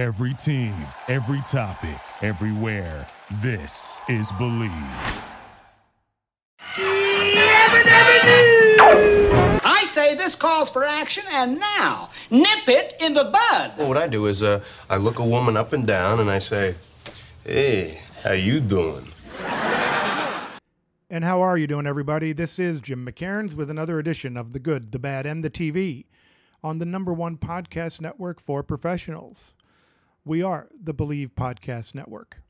Every team, every topic, everywhere. This is Bleav. I say this calls for action, and now, nip it in the bud. Well, what I do is uh, I look a woman up and down and I say, hey, how you doing? And how are you doing, everybody? This is Jim McKairnes with another edition of The Good, the Bad, and the TV on the number one podcast network for professionals. We are the Bleav Podcast Network.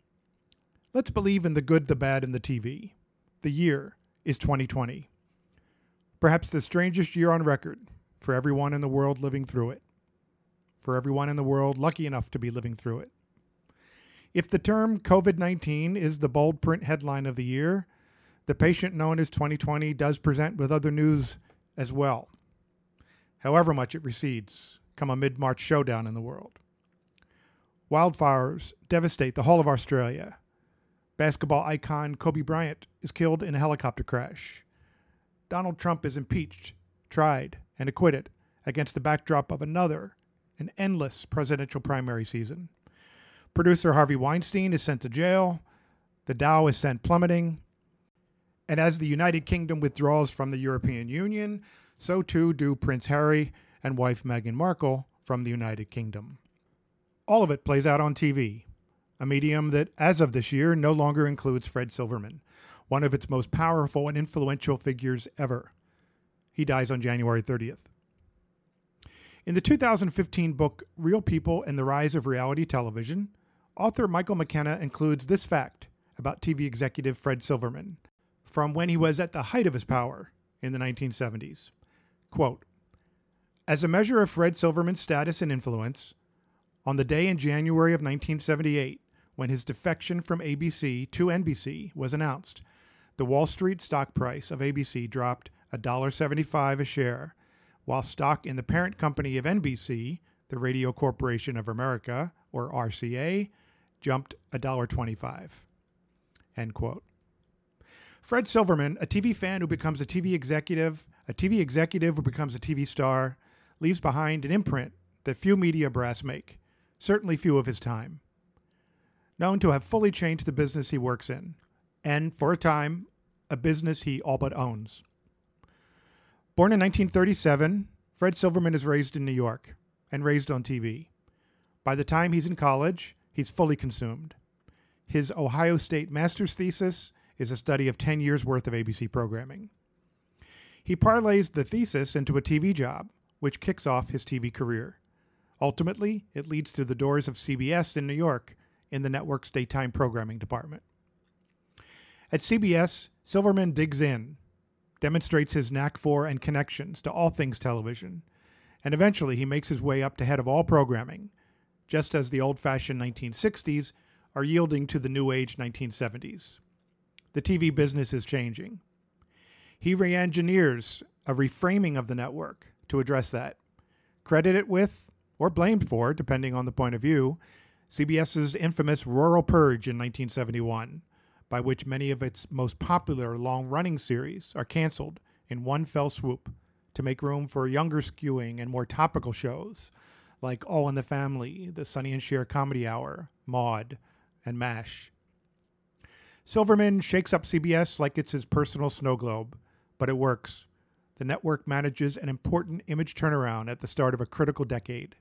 Let's believe in the good, the bad, and the TV. The year is 2020. Perhaps the strangest year on record for everyone in the world living through it. For everyone in the world lucky enough to be living through it. If the term COVID 19 is the bold print headline of the year, the patient known as 2020 does present with other news as well. However much it recedes, come a mid March showdown in the world. Wildfires devastate the whole of Australia. Basketball icon Kobe Bryant is killed in a helicopter crash. Donald Trump is impeached, tried, and acquitted against the backdrop of another, an endless presidential primary season. Producer Harvey Weinstein is sent to jail. The Dow is sent plummeting. And as the United Kingdom withdraws from the European Union, so too do Prince Harry and wife Meghan Markle from the United Kingdom. All of it plays out on TV, a medium that, as of this year, no longer includes Fred Silverman, one of its most powerful and influential figures ever. He dies on January 30th. In the 2015 book Real People and the Rise of Reality Television, author Michael McKenna includes this fact about TV executive Fred Silverman from when he was at the height of his power in the 1970s. Quote, As a measure of Fred Silverman's status and influence, on the day in January of 1978, when his defection from ABC to NBC was announced, the Wall Street stock price of ABC dropped $1.75 a share, while stock in the parent company of NBC, the Radio Corporation of America, or RCA, jumped $1.25. End quote. Fred Silverman, a TV fan who becomes a TV executive, a TV executive who becomes a TV star, leaves behind an imprint that few media brass make certainly few of his time. Known to have fully changed the business he works in, and for a time, a business he all but owns. Born in 1937, Fred Silverman is raised in New York and raised on TV. By the time he's in college, he's fully consumed. His Ohio State master's thesis is a study of 10 years' worth of ABC programming. He parlays the thesis into a TV job, which kicks off his TV career. Ultimately, it leads to the doors of CBS in New York in the network's daytime programming department. At CBS, Silverman digs in, demonstrates his knack for and connections to all things television, and eventually he makes his way up to head of all programming, just as the old fashioned 1960s are yielding to the new age 1970s. The TV business is changing. He re engineers a reframing of the network to address that. Credit it with or blamed for, depending on the point of view, CBS's infamous Rural Purge in 1971, by which many of its most popular long running series are canceled in one fell swoop to make room for younger skewing and more topical shows like All in the Family, The Sonny and Cher Comedy Hour, Maude, and MASH. Silverman shakes up CBS like it's his personal snow globe, but it works. The network manages an important image turnaround at the start of a critical decade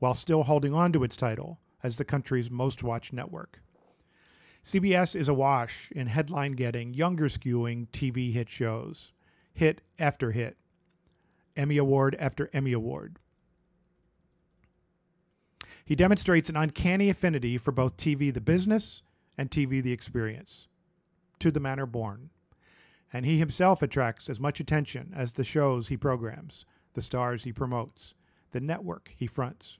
while still holding on to its title as the country's most watched network. CBS is awash in headline getting, younger skewing TV hit shows, hit after hit, Emmy Award after Emmy Award. He demonstrates an uncanny affinity for both TV the business and TV the experience. To the manner born. And he himself attracts as much attention as the shows he programs, the stars he promotes, the network he fronts.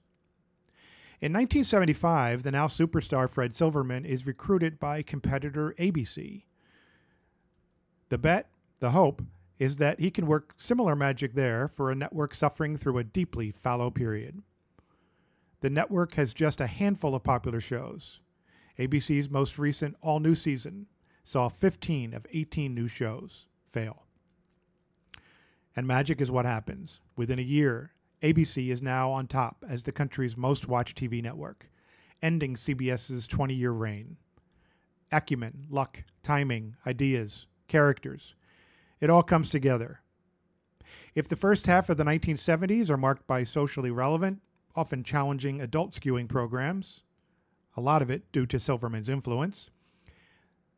In 1975, the now superstar Fred Silverman is recruited by competitor ABC. The bet, the hope, is that he can work similar magic there for a network suffering through a deeply fallow period. The network has just a handful of popular shows. ABC's most recent all new season saw 15 of 18 new shows fail. And magic is what happens. Within a year, ABC is now on top as the country's most watched TV network, ending CBS's 20 year reign. Acumen, luck, timing, ideas, characters. It all comes together. If the first half of the 1970s are marked by socially relevant, often challenging adult skewing programs, a lot of it due to Silverman's influence,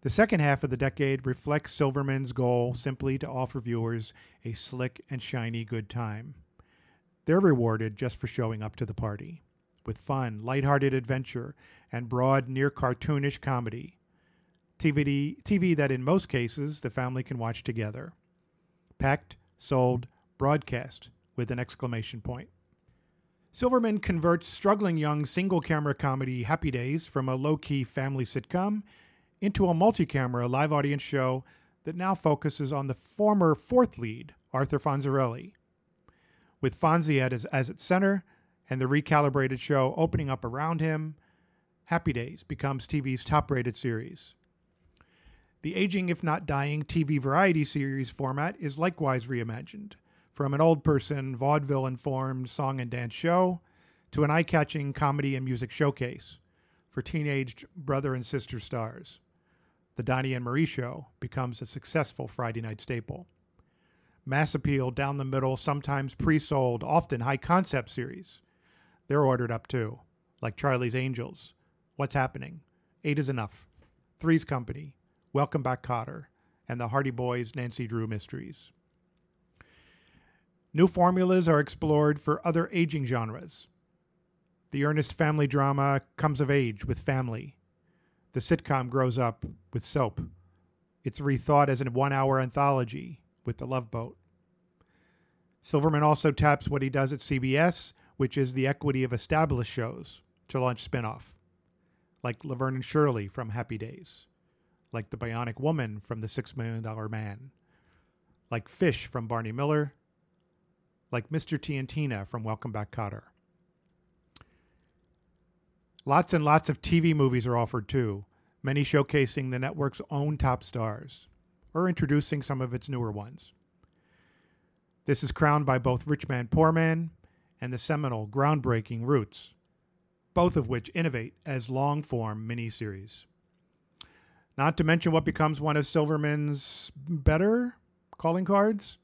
the second half of the decade reflects Silverman's goal simply to offer viewers a slick and shiny good time. They're rewarded just for showing up to the party, with fun, lighthearted adventure, and broad, near cartoonish comedy. TV, TV that in most cases the family can watch together. Packed, sold, broadcast with an exclamation point. Silverman converts struggling young single camera comedy Happy Days from a low key family sitcom into a multi camera live audience show that now focuses on the former fourth lead, Arthur Fonzarelli. With Fonzie as, as its center and the recalibrated show opening up around him, Happy Days becomes TV's top rated series. The aging, if not dying, TV variety series format is likewise reimagined, from an old person, vaudeville informed song and dance show to an eye catching comedy and music showcase for teenaged brother and sister stars. The Donny and Marie Show becomes a successful Friday night staple. Mass appeal, down the middle, sometimes pre sold, often high concept series. They're ordered up too, like Charlie's Angels, What's Happening, Eight is Enough, Three's Company, Welcome Back Kotter, and the Hardy Boys Nancy Drew Mysteries. New formulas are explored for other aging genres. The earnest family drama comes of age with family. The sitcom grows up with soap. It's rethought as a one hour anthology with The Love Boat. Silverman also taps what he does at CBS, which is the equity of established shows, to launch spin off, like Laverne and Shirley from Happy Days, like The Bionic Woman from The Six Million Dollar Man, like Fish from Barney Miller, like Mr. T and Tina from Welcome Back Kotter. Lots and lots of TV movies are offered too, many showcasing the network's own top stars, or introducing some of its newer ones. This is crowned by both Rich Man Poor Man and the seminal, groundbreaking Roots, both of which innovate as long form miniseries. Not to mention what becomes one of Silverman's better calling cards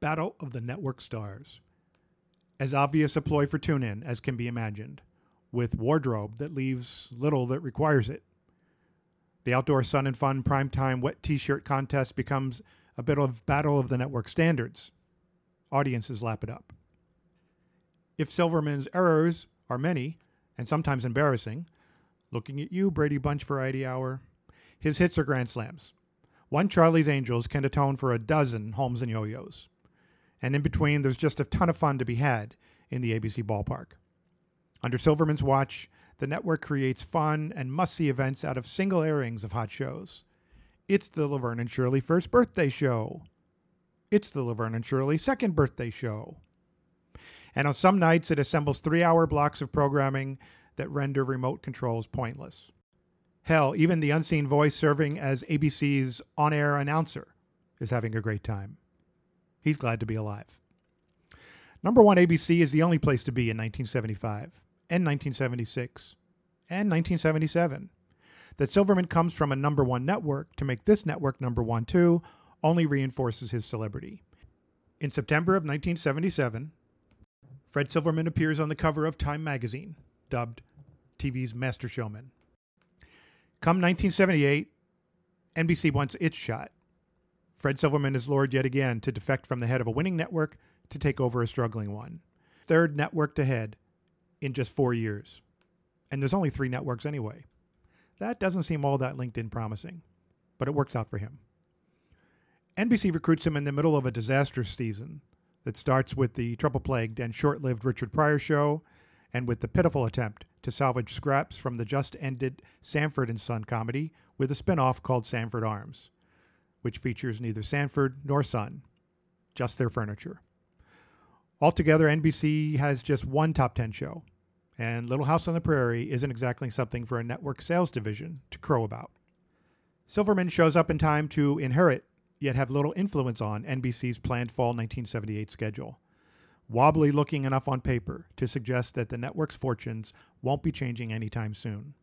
Battle of the Network Stars. As obvious a ploy for tune in as can be imagined, with wardrobe that leaves little that requires it. The outdoor sun and fun primetime wet t shirt contest becomes a bit of battle of the network standards. Audiences lap it up. If Silverman's errors are many, and sometimes embarrassing, looking at you, Brady Bunch Variety Hour, his hits are grand slams. One Charlie's Angels can atone for a dozen Holmes and Yo-Yos and in between, there's just a ton of fun to be had in the ABC ballpark. Under Silverman's watch, the network creates fun and must see events out of single airings of hot shows. It's the Laverne and Shirley first birthday show. It's the Laverne and Shirley second birthday show. And on some nights, it assembles three hour blocks of programming that render remote controls pointless. Hell, even the unseen voice serving as ABC's on air announcer is having a great time. He's glad to be alive. Number one ABC is the only place to be in 1975 and 1976 and 1977. That Silverman comes from a number one network to make this network number one too only reinforces his celebrity. In September of 1977, Fred Silverman appears on the cover of Time magazine, dubbed TV's Master Showman. Come 1978, NBC wants its shot Fred Silverman is lured yet again to defect from the head of a winning network to take over a struggling one. Third network to head in just four years. And there's only three networks anyway. That doesn't seem all that LinkedIn promising, but it works out for him. NBC recruits him in the middle of a disastrous season that starts with the trouble plagued and short lived Richard Pryor show and with the pitiful attempt to salvage scraps from the just ended Sanford and Son comedy with a spin off called Sanford Arms which features neither Sanford nor Son, just their furniture. Altogether, NBC has just one top 10 show, and Little House on the Prairie isn't exactly something for a network sales division to crow about. Silverman shows up in time to inherit, yet have little influence on, NBC's planned fall 1978 schedule, wobbly looking enough on paper to suggest that the network's fortunes won't be changing anytime soon.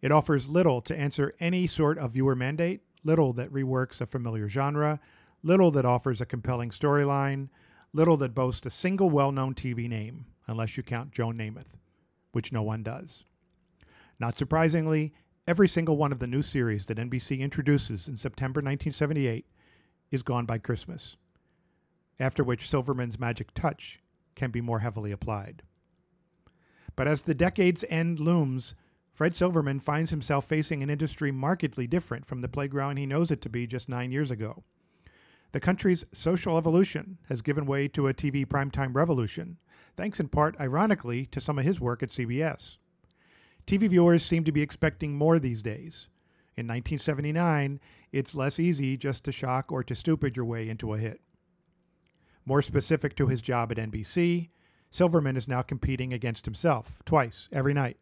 It offers little to answer any sort of viewer mandate, little that reworks a familiar genre, little that offers a compelling storyline, little that boasts a single well known TV name, unless you count Joe Namath, which no one does. Not surprisingly, every single one of the new series that NBC introduces in September 1978 is gone by Christmas, after which Silverman's magic touch can be more heavily applied. But as the decade's end looms, Fred Silverman finds himself facing an industry markedly different from the playground he knows it to be just nine years ago. The country's social evolution has given way to a TV primetime revolution, thanks in part, ironically, to some of his work at CBS. TV viewers seem to be expecting more these days. In 1979, it's less easy just to shock or to stupid your way into a hit. More specific to his job at NBC, Silverman is now competing against himself twice every night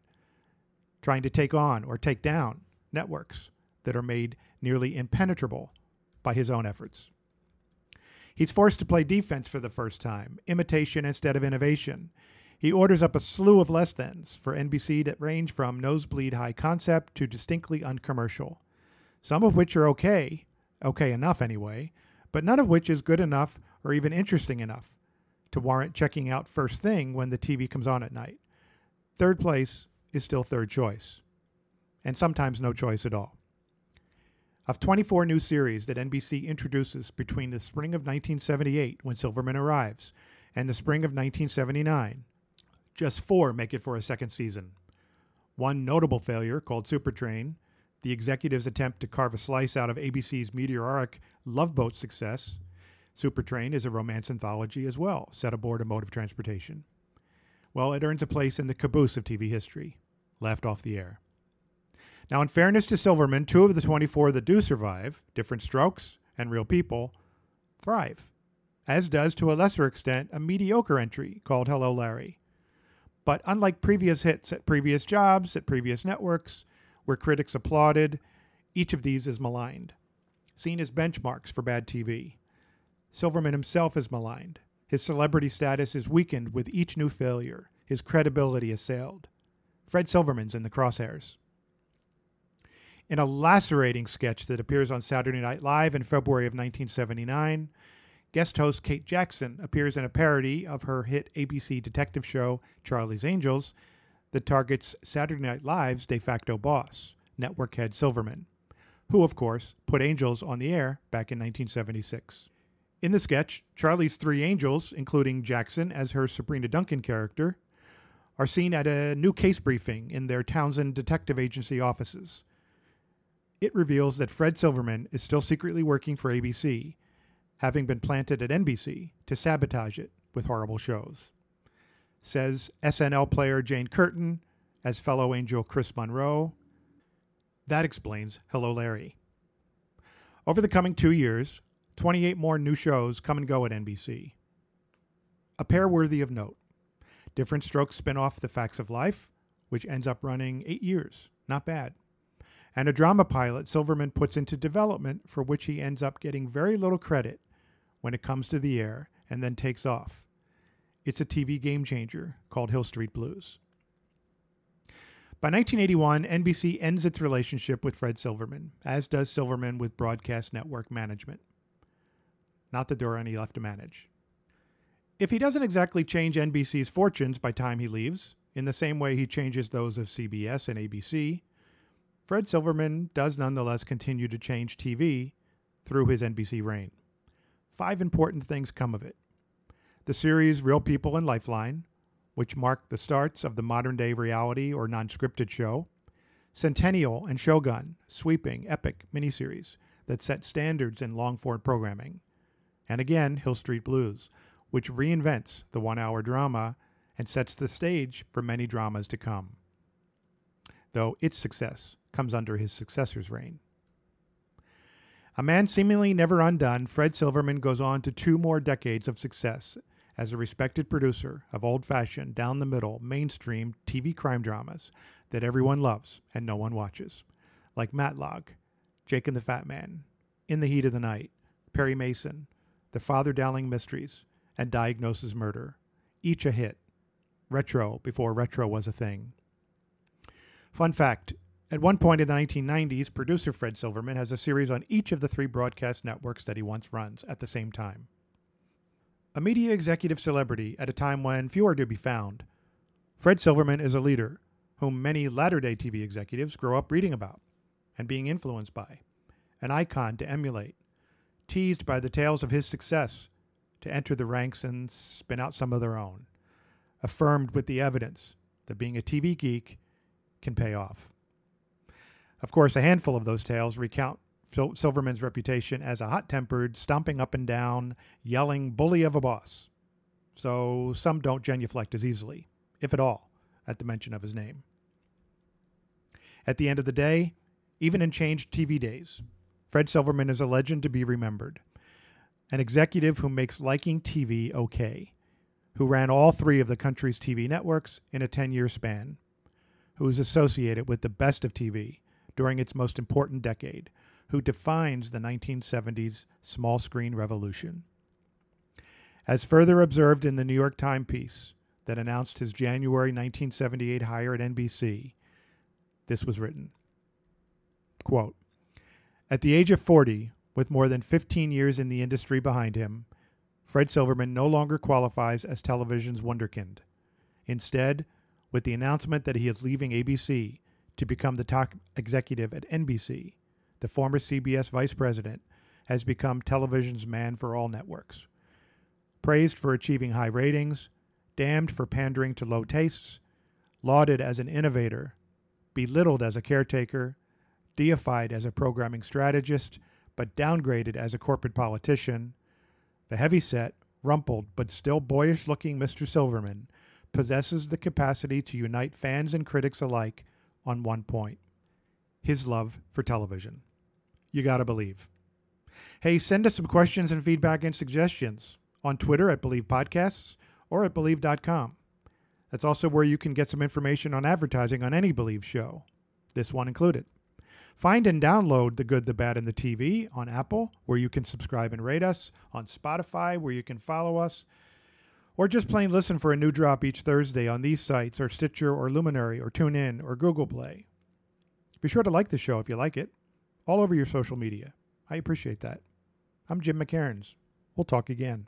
trying to take on or take down networks that are made nearly impenetrable by his own efforts. He's forced to play defense for the first time, imitation instead of innovation. He orders up a slew of less thans for NBC that range from nosebleed high concept to distinctly uncommercial, some of which are okay, okay enough anyway, but none of which is good enough or even interesting enough to warrant checking out first thing when the TV comes on at night. Third place is still third choice, and sometimes no choice at all. Of 24 new series that NBC introduces between the spring of 1978, when Silverman arrives, and the spring of 1979, just four make it for a second season. One notable failure, called Supertrain, the executives' attempt to carve a slice out of ABC's meteoric Love Boat success. Supertrain is a romance anthology as well, set aboard a mode of transportation. Well, it earns a place in the caboose of TV history left off the air. Now, in fairness to Silverman, two of the 24 that do survive, different Strokes and Real People, thrive, as does to a lesser extent a mediocre entry called Hello Larry. But unlike previous hits at previous jobs, at previous networks, where critics applauded, each of these is maligned, seen as benchmarks for bad TV. Silverman himself is maligned. His celebrity status is weakened with each new failure, his credibility assailed. Fred Silverman's in the crosshairs. In a lacerating sketch that appears on Saturday Night Live in February of 1979, guest host Kate Jackson appears in a parody of her hit ABC detective show Charlie's Angels that targets Saturday Night Live's de facto boss, network head Silverman, who, of course, put Angels on the air back in 1976. In the sketch, Charlie's three angels, including Jackson as her Sabrina Duncan character, are seen at a new case briefing in their Townsend Detective Agency offices. It reveals that Fred Silverman is still secretly working for ABC, having been planted at NBC to sabotage it with horrible shows. Says SNL player Jane Curtin as fellow angel Kris Munroe. That explains Hello Larry. Over the coming two years, 28 more new shows come and go at NBC. A pair worthy of note Different Strokes spin off The Facts of Life, which ends up running eight years. Not bad. And a drama pilot Silverman puts into development for which he ends up getting very little credit when it comes to the air and then takes off. It's a TV game changer called Hill Street Blues. By 1981, NBC ends its relationship with Fred Silverman, as does Silverman with Broadcast Network Management. Not that there are any left to manage. If he doesn't exactly change NBC's fortunes by time he leaves, in the same way he changes those of CBS and ABC, Fred Silverman does nonetheless continue to change TV through his NBC reign. Five important things come of it. The series Real People and Lifeline, which marked the starts of the modern day reality or non scripted show, Centennial and Shogun, sweeping, epic miniseries that set standards in long form programming, and again, Hill Street Blues, which reinvents the one hour drama and sets the stage for many dramas to come, though its success comes under his successor's reign. A man seemingly never undone, Fred Silverman goes on to two more decades of success as a respected producer of old fashioned, down the middle, mainstream TV crime dramas that everyone loves and no one watches, like Matlock, Jake and the Fat Man, In the Heat of the Night, Perry Mason, The Father Dowling Mysteries, and Diagnosis Murder, each a hit. Retro before retro was a thing. Fun fact at one point in the 1990s, producer Fred Silverman has a series on each of the three broadcast networks that he once runs at the same time. A media executive celebrity at a time when few are to be found, Fred Silverman is a leader whom many latter day TV executives grow up reading about and being influenced by, an icon to emulate, teased by the tales of his success to enter the ranks and spin out some of their own, affirmed with the evidence that being a TV geek can pay off. Of course, a handful of those tales recount Sil- Silverman's reputation as a hot tempered, stomping up and down, yelling bully of a boss. So some don't genuflect as easily, if at all, at the mention of his name. At the end of the day, even in changed TV days, Fred Silverman is a legend to be remembered. An executive who makes liking TV okay, who ran all three of the country's TV networks in a 10 year span, who is associated with the best of TV during its most important decade, who defines the 1970s small screen revolution. As further observed in the New York Times piece that announced his January 1978 hire at NBC, this was written Quote, At the age of 40, with more than 15 years in the industry behind him, Fred Silverman no longer qualifies as television's wunderkind. Instead, with the announcement that he is leaving ABC to become the top executive at NBC, the former CBS vice president has become television's man for all networks. Praised for achieving high ratings, damned for pandering to low tastes, lauded as an innovator, belittled as a caretaker, deified as a programming strategist, but downgraded as a corporate politician, the heavy-set, rumpled, but still boyish looking Mr. Silverman possesses the capacity to unite fans and critics alike on one point his love for television. You gotta believe. Hey, send us some questions and feedback and suggestions on Twitter at Bleav Podcasts or at Bleav.com. That's also where you can get some information on advertising on any Bleav show, this one included. Find and download The Good, the Bad, and the TV on Apple, where you can subscribe and rate us, on Spotify, where you can follow us, or just plain listen for a new drop each Thursday on these sites, or Stitcher, or Luminary, or TuneIn, or Google Play. Be sure to like the show if you like it, all over your social media. I appreciate that. I'm Jim McKairnes. We'll talk again.